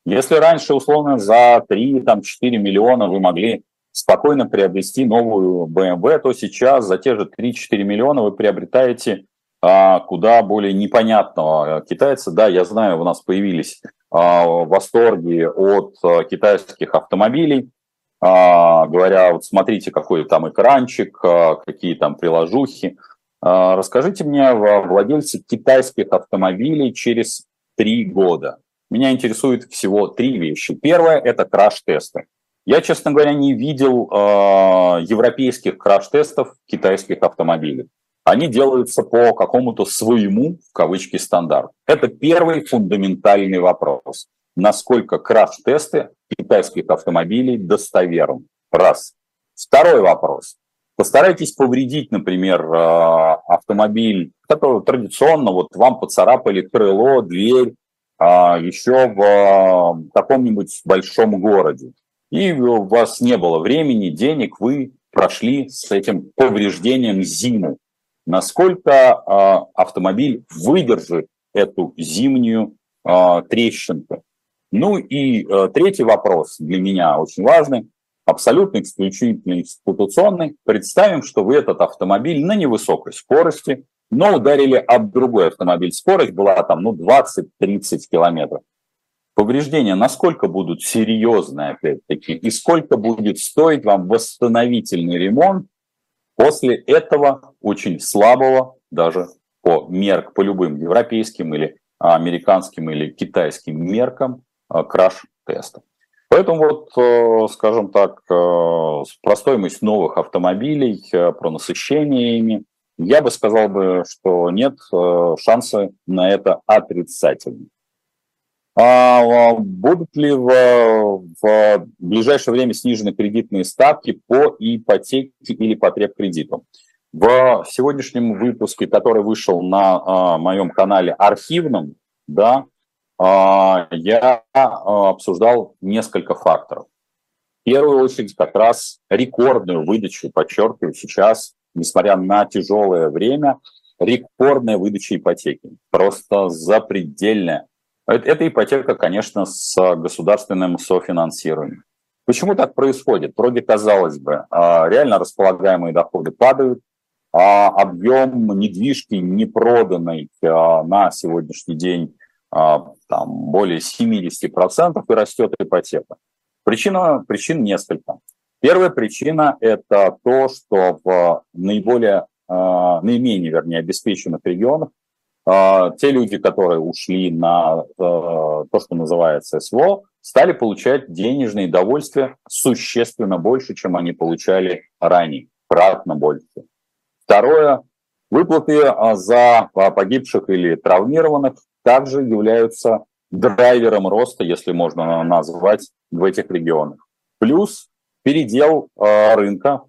Если раньше, условно, за 3-4 миллиона вы могли спокойно приобрести новую BMW, то сейчас за те же 3-4 миллиона вы приобретаете куда более непонятного китайца. Да, я знаю, у нас появились а, восторги от а, китайских автомобилей, а, говоря, вот смотрите, какой там экранчик, а, какие там приложухи. А, расскажите мне, владельцы китайских автомобилей через три года. Меня интересует всего три вещи. Первое – это краш-тесты. Я, честно говоря, не видел э, европейских краш-тестов китайских автомобилей. Они делаются по какому-то своему, в кавычки, стандарту. Это первый фундаментальный вопрос. Насколько краш-тесты китайских автомобилей достоверны? Раз. Второй вопрос. Постарайтесь повредить, например, э, автомобиль, который традиционно вот вам поцарапали крыло, дверь, а, еще в э, каком-нибудь большом городе. И у вас не было времени, денег, вы прошли с этим повреждением зиму. Насколько э, автомобиль выдержит эту зимнюю трещинку? Ну и третий вопрос для меня очень важный абсолютно исключительно эксплуатационный. Представим, что вы этот автомобиль на невысокой скорости, но ударили об другой автомобиль. Скорость была там ну, 20-30 километров. Повреждения насколько будут серьезные, опять-таки, и сколько будет стоить вам восстановительный ремонт после этого очень слабого, даже по мерк, по любым европейским или американским или китайским меркам краш-теста. Поэтому вот, скажем так, про стоимость новых автомобилей, про насыщение ими, я бы сказал бы, что нет, шансы на это отрицательные. А будут ли в, в ближайшее время снижены кредитные ставки по ипотеке или потреб-кредиту? В сегодняшнем выпуске, который вышел на а, моем канале архивном, да, а, я а, обсуждал несколько факторов. В первую очередь как раз рекордную выдачу, подчеркиваю, сейчас, несмотря на тяжелое время, рекордная выдача ипотеки. Просто запредельная. Это ипотека, конечно, с государственным софинансированием. Почему так происходит? Вроде казалось бы, а, реально располагаемые доходы падают, а объем недвижки не проданной а, на сегодняшний день а, там, более 70% и растет ипотека. Причина, причин несколько. Первая причина – это то, что в наиболее, наименее, вернее, обеспеченных регионах те люди, которые ушли на э, то, что называется СВО, стали получать денежные довольствия существенно больше, чем они получали ранее, кратно больше. Второе, выплаты а, за погибших или травмированных также являются драйвером роста, если можно назвать, в этих регионах. Плюс передел а, рынка,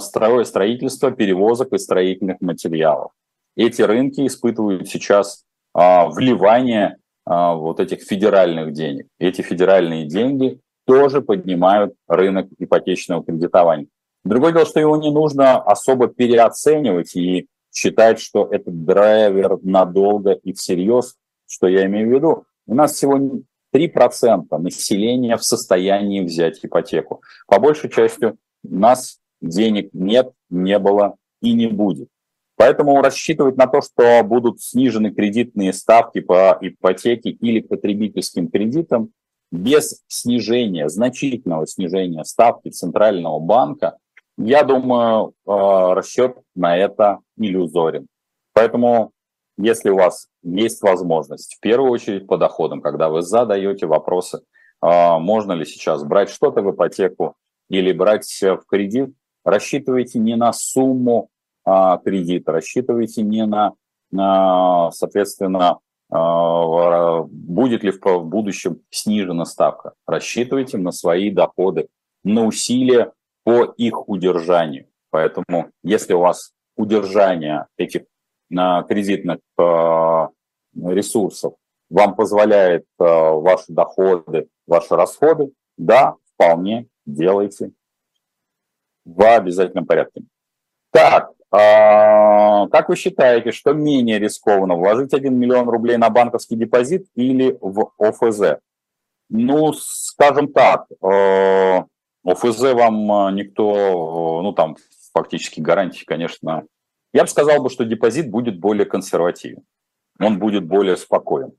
строительства, перевозок и строительных материалов эти рынки испытывают сейчас а, вливание а, вот этих федеральных денег. Эти федеральные деньги тоже поднимают рынок ипотечного кредитования. Другое дело, что его не нужно особо переоценивать и считать, что это драйвер надолго и всерьез, что я имею в виду. У нас всего 3% населения в состоянии взять ипотеку. По большей части у нас денег нет, не было и не будет. Поэтому рассчитывать на то, что будут снижены кредитные ставки по ипотеке или потребительским кредитам без снижения, значительного снижения ставки Центрального банка, я думаю, э, расчет на это иллюзорен. Поэтому, если у вас есть возможность, в первую очередь по доходам, когда вы задаете вопросы, э, можно ли сейчас брать что-то в ипотеку или брать в кредит, рассчитывайте не на сумму а, кредит, рассчитывайте не на, соответственно, а, будет ли в будущем снижена ставка. Рассчитывайте на свои доходы, на усилия по их удержанию. Поэтому, если у вас удержание этих кредитных а, ресурсов вам позволяет ваши доходы, ваши расходы, да, вполне делайте в обязательном порядке. Так, как вы считаете, что менее рискованно, вложить 1 миллион рублей на банковский депозит или в ОФЗ? Ну, скажем так, э, ОФЗ вам э, никто, э, ну там фактически гарантии, конечно. Я бы сказал, бы, что депозит будет более консервативен, он будет более спокоен.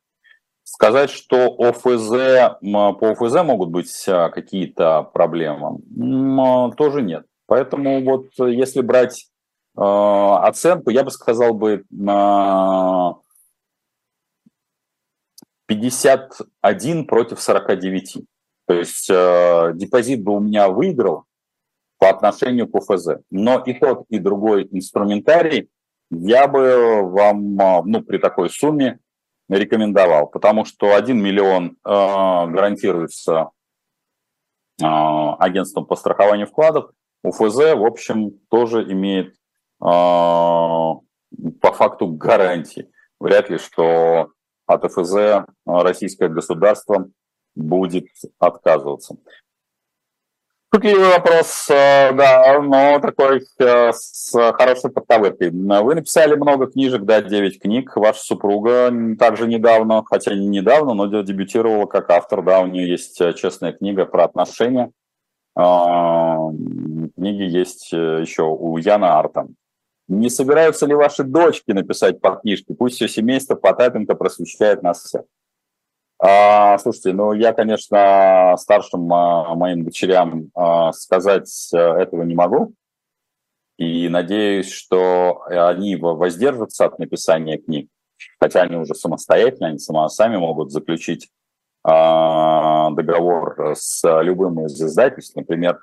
Сказать, что ОФЗ, по ОФЗ могут быть какие-то проблемы, тоже нет. Поэтому вот если брать оценку, я бы сказал бы, на 51 против 49. То есть э, депозит бы у меня выиграл по отношению к УФЗ. Но и тот, и другой инструментарий я бы вам э, ну, при такой сумме рекомендовал, потому что 1 миллион э, гарантируется агентством по страхованию вкладов, УФЗ, в общем, тоже имеет а, по факту гарантии. Вряд ли, что от ФЗ российское государство будет отказываться. Шутливый вопрос, а, да, но такой а, с хорошей подковыркой. Вы написали много книжек, да, 9 книг. Ваша супруга также недавно, хотя не недавно, но дебютировала как автор, да, у нее есть честная книга про отношения. Книги есть э, еще у Яна Арта. Не собираются ли ваши дочки написать по книжке? Пусть все семейство Потапенко просвещает нас всех. А, слушайте, ну я, конечно, старшим а, моим дочерям а, сказать э, этого не могу. И надеюсь, что они воздержатся от написания книг. хотя они уже самостоятельно, они сама, сами могут заключить а, договор с любым из издательств, например,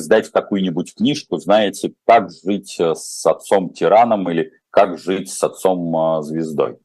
сдать какую-нибудь книжку, знаете, как жить с отцом-тираном или как жить с отцом-звездой.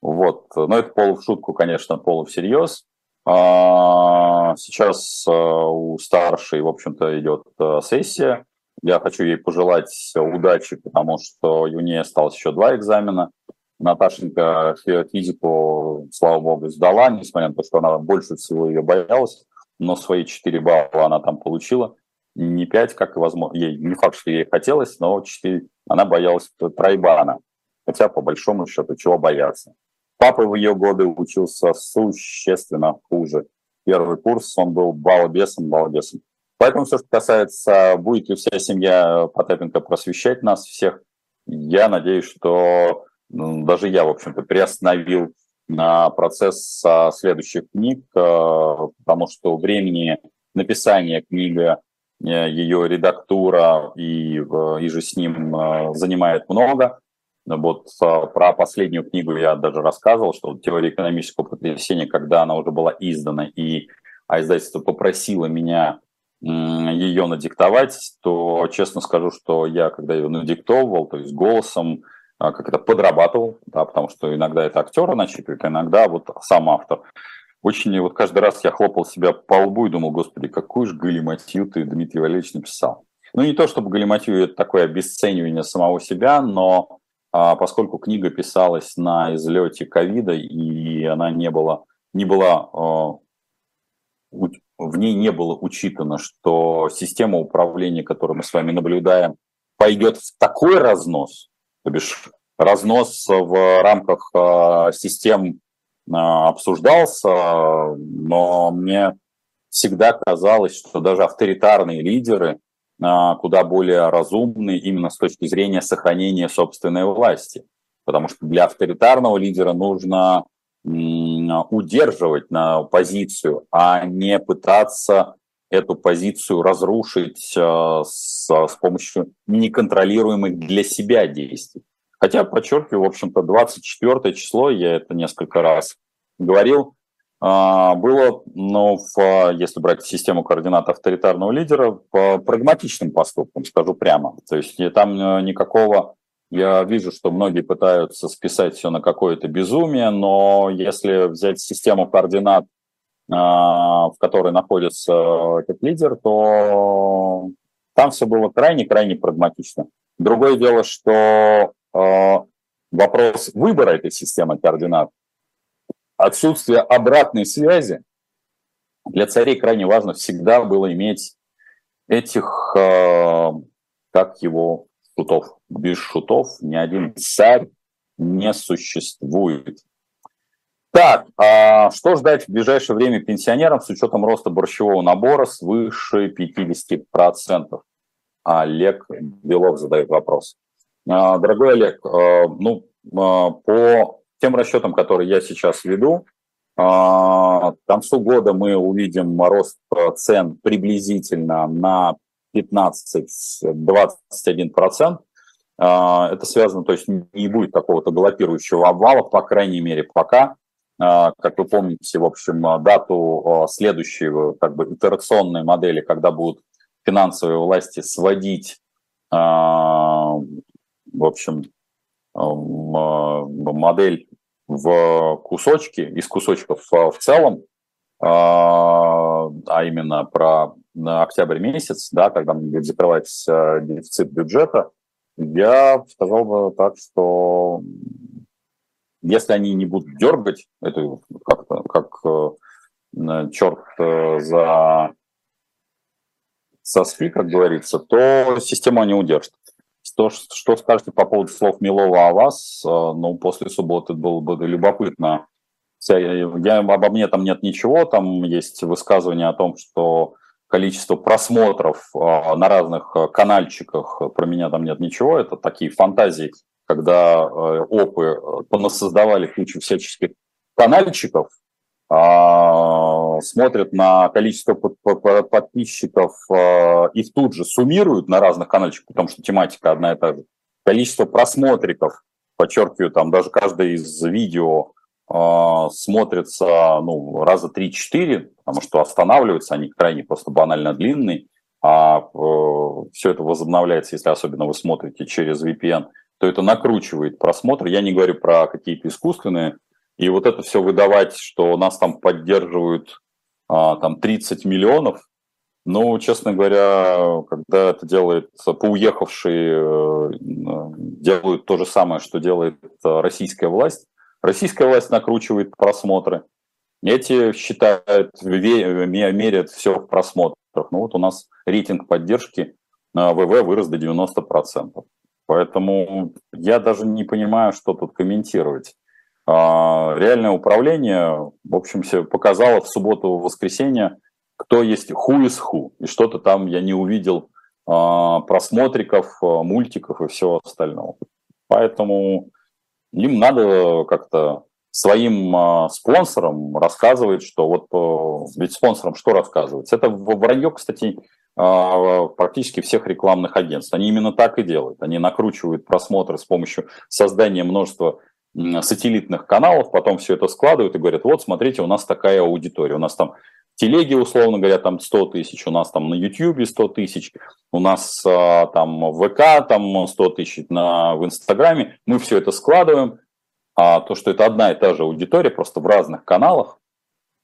Вот. Но это полу в шутку, конечно, полу всерьез. А, сейчас у старшей, в общем-то, идет сессия. Я хочу ей пожелать удачи, потому что у нее осталось еще два экзамена – Наташенька физику, слава богу, сдала, несмотря на то, что она больше всего ее боялась, но свои 4 балла она там получила. Не 5, как и возможно. Ей не факт, что ей хотелось, но 4. Она боялась тройбана. Хотя, по большому счету, чего бояться. Папа в ее годы учился существенно хуже. Первый курс, он был балбесом, балбесом. Поэтому все, что касается, будет ли вся семья Потапенко просвещать нас всех, я надеюсь, что ну, даже я, в общем-то, приостановил на процесс следующих книг, э, потому что времени написания книги, ее редактура и, и же с ним э, занимает много. Вот про последнюю книгу я даже рассказывал, что теория экономического потрясения, когда она уже была издана, и а издательство попросило меня ее надиктовать, то честно скажу, что я, когда ее надиктовывал, то есть голосом, как это, подрабатывал, да, потому что иногда это актеры начитывают, а иногда вот сам автор. Очень вот каждый раз я хлопал себя по лбу и думал, господи, какую же галиматью ты, Дмитрий Валерьевич, написал. Ну, не то чтобы галиматью это такое обесценивание самого себя, но а, поскольку книга писалась на излете ковида, и она не была, не была а, в ней не было учитано, что система управления, которую мы с вами наблюдаем, пойдет в такой разнос, то бишь разнос в рамках э, систем э, обсуждался, но мне всегда казалось, что даже авторитарные лидеры э, куда более разумны именно с точки зрения сохранения собственной власти. Потому что для авторитарного лидера нужно удерживать на позицию, а не пытаться эту позицию разрушить э, с, с помощью неконтролируемых для себя действий. Хотя, подчеркиваю, в общем-то, 24 число, я это несколько раз говорил, э, было, но в, если брать систему координат авторитарного лидера, по прагматичным поступкам, скажу прямо. То есть там э, никакого я вижу, что многие пытаются списать все на какое-то безумие, но если взять систему координат а, в которой находится этот лидер, то там все было крайне-крайне прагматично. Другое дело, что а, вопрос выбора этой системы координат, отсутствие обратной связи, для царей крайне важно всегда было иметь этих, а, как его, шутов. Без шутов ни один царь не существует. Так, а что ждать в ближайшее время пенсионерам с учетом роста борщевого набора свыше 50%? Олег Белов задает вопрос. А, дорогой Олег, а, ну, а, по тем расчетам, которые я сейчас веду, к концу года мы увидим рост цен приблизительно на 15-21%. Это связано, то есть не будет какого-то галопирующего обвала, по крайней мере, пока. Как вы помните, в общем, дату следующей как бы итерационной модели, когда будут финансовые власти сводить, в общем, модель в кусочки, из кусочков в целом, а именно про октябрь месяц, да, когда будет закрывать дефицит бюджета, я сказал бы так, что если они не будут дергать эту как, как э, черт э, за соски, как говорится, то систему они удержат. Что, что скажете по поводу слов Милова о вас? Э, ну, после субботы было бы любопытно. Я, обо мне там нет ничего, там есть высказывание о том, что количество просмотров на разных канальчиках, про меня там нет ничего, это такие фантазии когда э, ОПы э, понасоздавали кучу всяческих канальчиков, э, смотрят на количество под, под, подписчиков, э, их тут же суммируют на разных канальчиках, потому что тематика одна и та же. Количество просмотриков, подчеркиваю, там даже каждое из видео э, смотрится ну, раза 3-4, потому что останавливаются они крайне просто банально длинные, а э, все это возобновляется, если особенно вы смотрите через VPN, то это накручивает просмотр. Я не говорю про какие-то искусственные. И вот это все выдавать, что нас там поддерживают а, там 30 миллионов, ну, честно говоря, когда это делает поуехавшие, э, делают то же самое, что делает российская власть, российская власть накручивает просмотры, эти считают, меряют все в просмотрах. Ну вот у нас рейтинг поддержки на ВВ вырос до 90%. Поэтому я даже не понимаю, что тут комментировать. А, реальное управление, в общем, показало в субботу-воскресенье, кто есть who is who. И что-то там я не увидел а, просмотриков, а, мультиков и всего остального. Поэтому им надо как-то своим спонсорам рассказывать, что вот ведь спонсорам что рассказывать? Это вранье, кстати, практически всех рекламных агентств. Они именно так и делают. Они накручивают просмотры с помощью создания множества сателлитных каналов, потом все это складывают и говорят, вот, смотрите, у нас такая аудитория, у нас там телеги, условно говоря, там 100 тысяч, у нас там на YouTube 100 тысяч, у нас а, там ВК там 100 тысяч, на, в Инстаграме, мы все это складываем, а то, что это одна и та же аудитория, просто в разных каналах,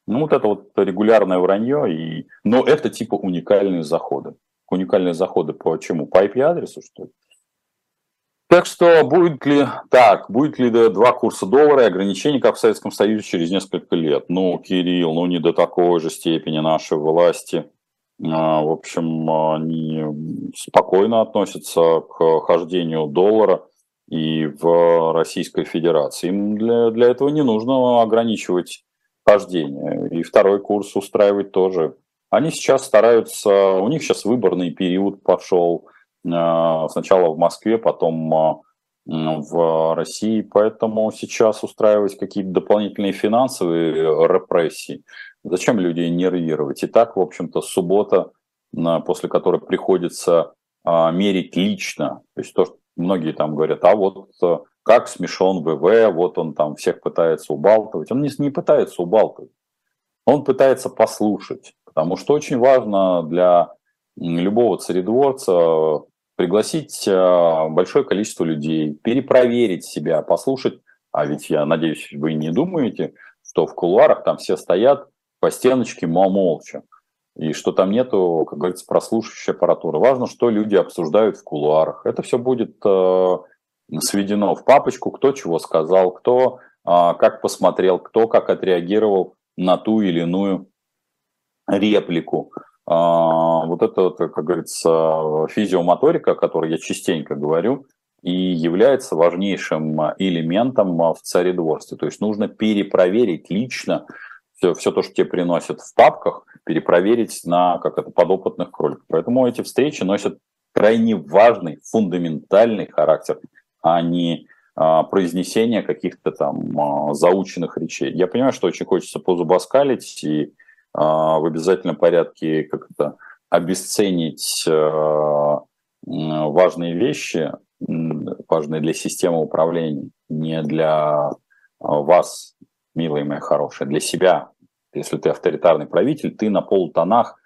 ну, вот это вот регулярное вранье, и... но это типа уникальные заходы. Уникальные заходы по чему? По IP-адресу, что ли? Так что будет ли так, будет ли два курса доллара и ограничения, как в Советском Союзе через несколько лет? Ну, Кирилл, ну не до такой же степени наши власти. А, в общем, они спокойно относятся к хождению доллара и в Российской Федерации. Им для, для этого не нужно ограничивать хождение. И второй курс устраивать тоже. Они сейчас стараются, у них сейчас выборный период пошел, сначала в Москве, потом э, в России. Поэтому сейчас устраивать какие-то дополнительные финансовые репрессии, зачем людей нервировать? И так, в общем-то, суббота, после которой приходится э, мерить лично, то есть то, что многие там говорят, а вот как смешон ВВ, вот он там всех пытается убалтывать. Он не, не пытается убалтывать, он пытается послушать, потому что очень важно для любого царедворца пригласить а, большое количество людей, перепроверить себя, послушать. А ведь я надеюсь, вы не думаете, что в кулуарах там все стоят по стеночке молча, и что там нету, как говорится, прослушивающей аппаратуры. Важно, что люди обсуждают в кулуарах. Это все будет э, сведено в папочку, кто чего сказал, кто э, как посмотрел, кто как отреагировал на ту или иную реплику. А, вот это, как говорится, физиомоторика, о которой я частенько говорю, и является важнейшим элементом в царедворстве. То есть нужно перепроверить лично все, все то, что тебе приносят в папках, перепроверить на как это, подопытных кроликов. Поэтому эти встречи носят крайне важный, фундаментальный характер, а не а, произнесение каких-то там а, заученных речей. Я понимаю, что очень хочется позубоскалить и в обязательном порядке как то обесценить э, важные вещи, важные для системы управления, не для вас, милые мои хорошие, для себя. Если ты авторитарный правитель, ты на полутонах,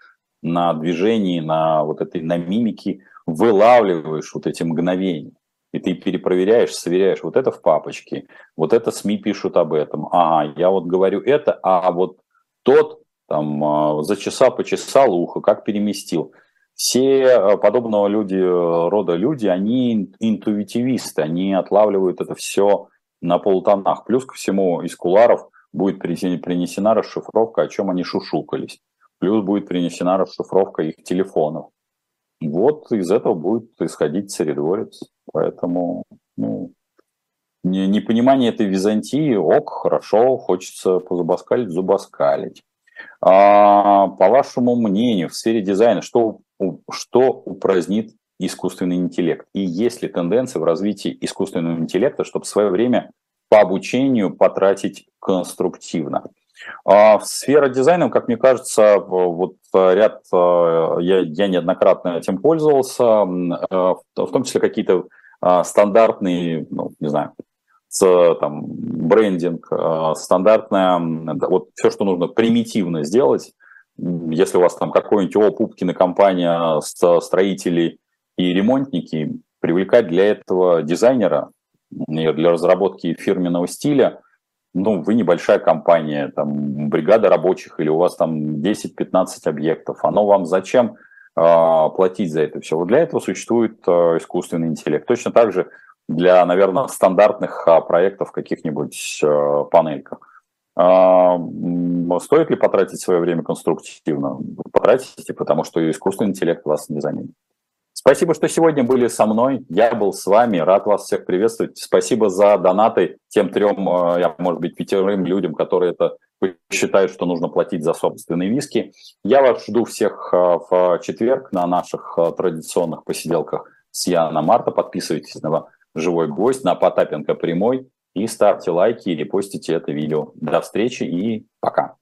на движении, на вот этой, на мимике вылавливаешь вот эти мгновения. И ты перепроверяешь, сверяешь, вот это в папочке, вот это СМИ пишут об этом. Ага, я вот говорю это, а вот тот там а, зачесал, почесал ухо, как переместил. Все а, подобного люди, рода люди, они интуитивисты, они отлавливают это все на полутонах. Плюс ко всему из куларов будет принесена расшифровка, о чем они шушукались. Плюс будет принесена расшифровка их телефонов. Вот из этого будет исходить царедворец. Поэтому ну, непонимание этой Византии, ок, хорошо, хочется позубоскалить, зубоскалить. А, по вашему мнению, в сфере дизайна, что, что упразднит искусственный интеллект? И есть ли тенденция в развитии искусственного интеллекта, чтобы свое время по обучению потратить конструктивно? А в сфере дизайна, как мне кажется, вот ряд, а, я, я неоднократно этим пользовался, а, в том числе какие-то стандартные, ну, не знаю, там, брендинг, э, стандартная, вот все, что нужно примитивно сделать, если у вас там какой-нибудь ООО Пупкина компания, строители и ремонтники, привлекать для этого дизайнера, для разработки фирменного стиля, ну, вы небольшая компания, там, бригада рабочих, или у вас там 10-15 объектов, оно вам зачем э, платить за это все? Вот для этого существует искусственный интеллект. Точно так же для, наверное, стандартных э, проектов каких-нибудь э, панельках. А, стоит ли потратить свое время конструктивно? Потратите, потому что искусственный интеллект вас не заменит. Спасибо, что сегодня были со мной. Я был с вами. Рад вас всех приветствовать. Спасибо за донаты тем трем, э, я, может быть, пятерым людям, которые это считают, что нужно платить за собственные виски. Я вас жду всех э, в четверг на наших традиционных посиделках с Яна Марта. Подписывайтесь на «Живой гость», на Потапенко прямой и ставьте лайки и репостите это видео. До встречи и пока.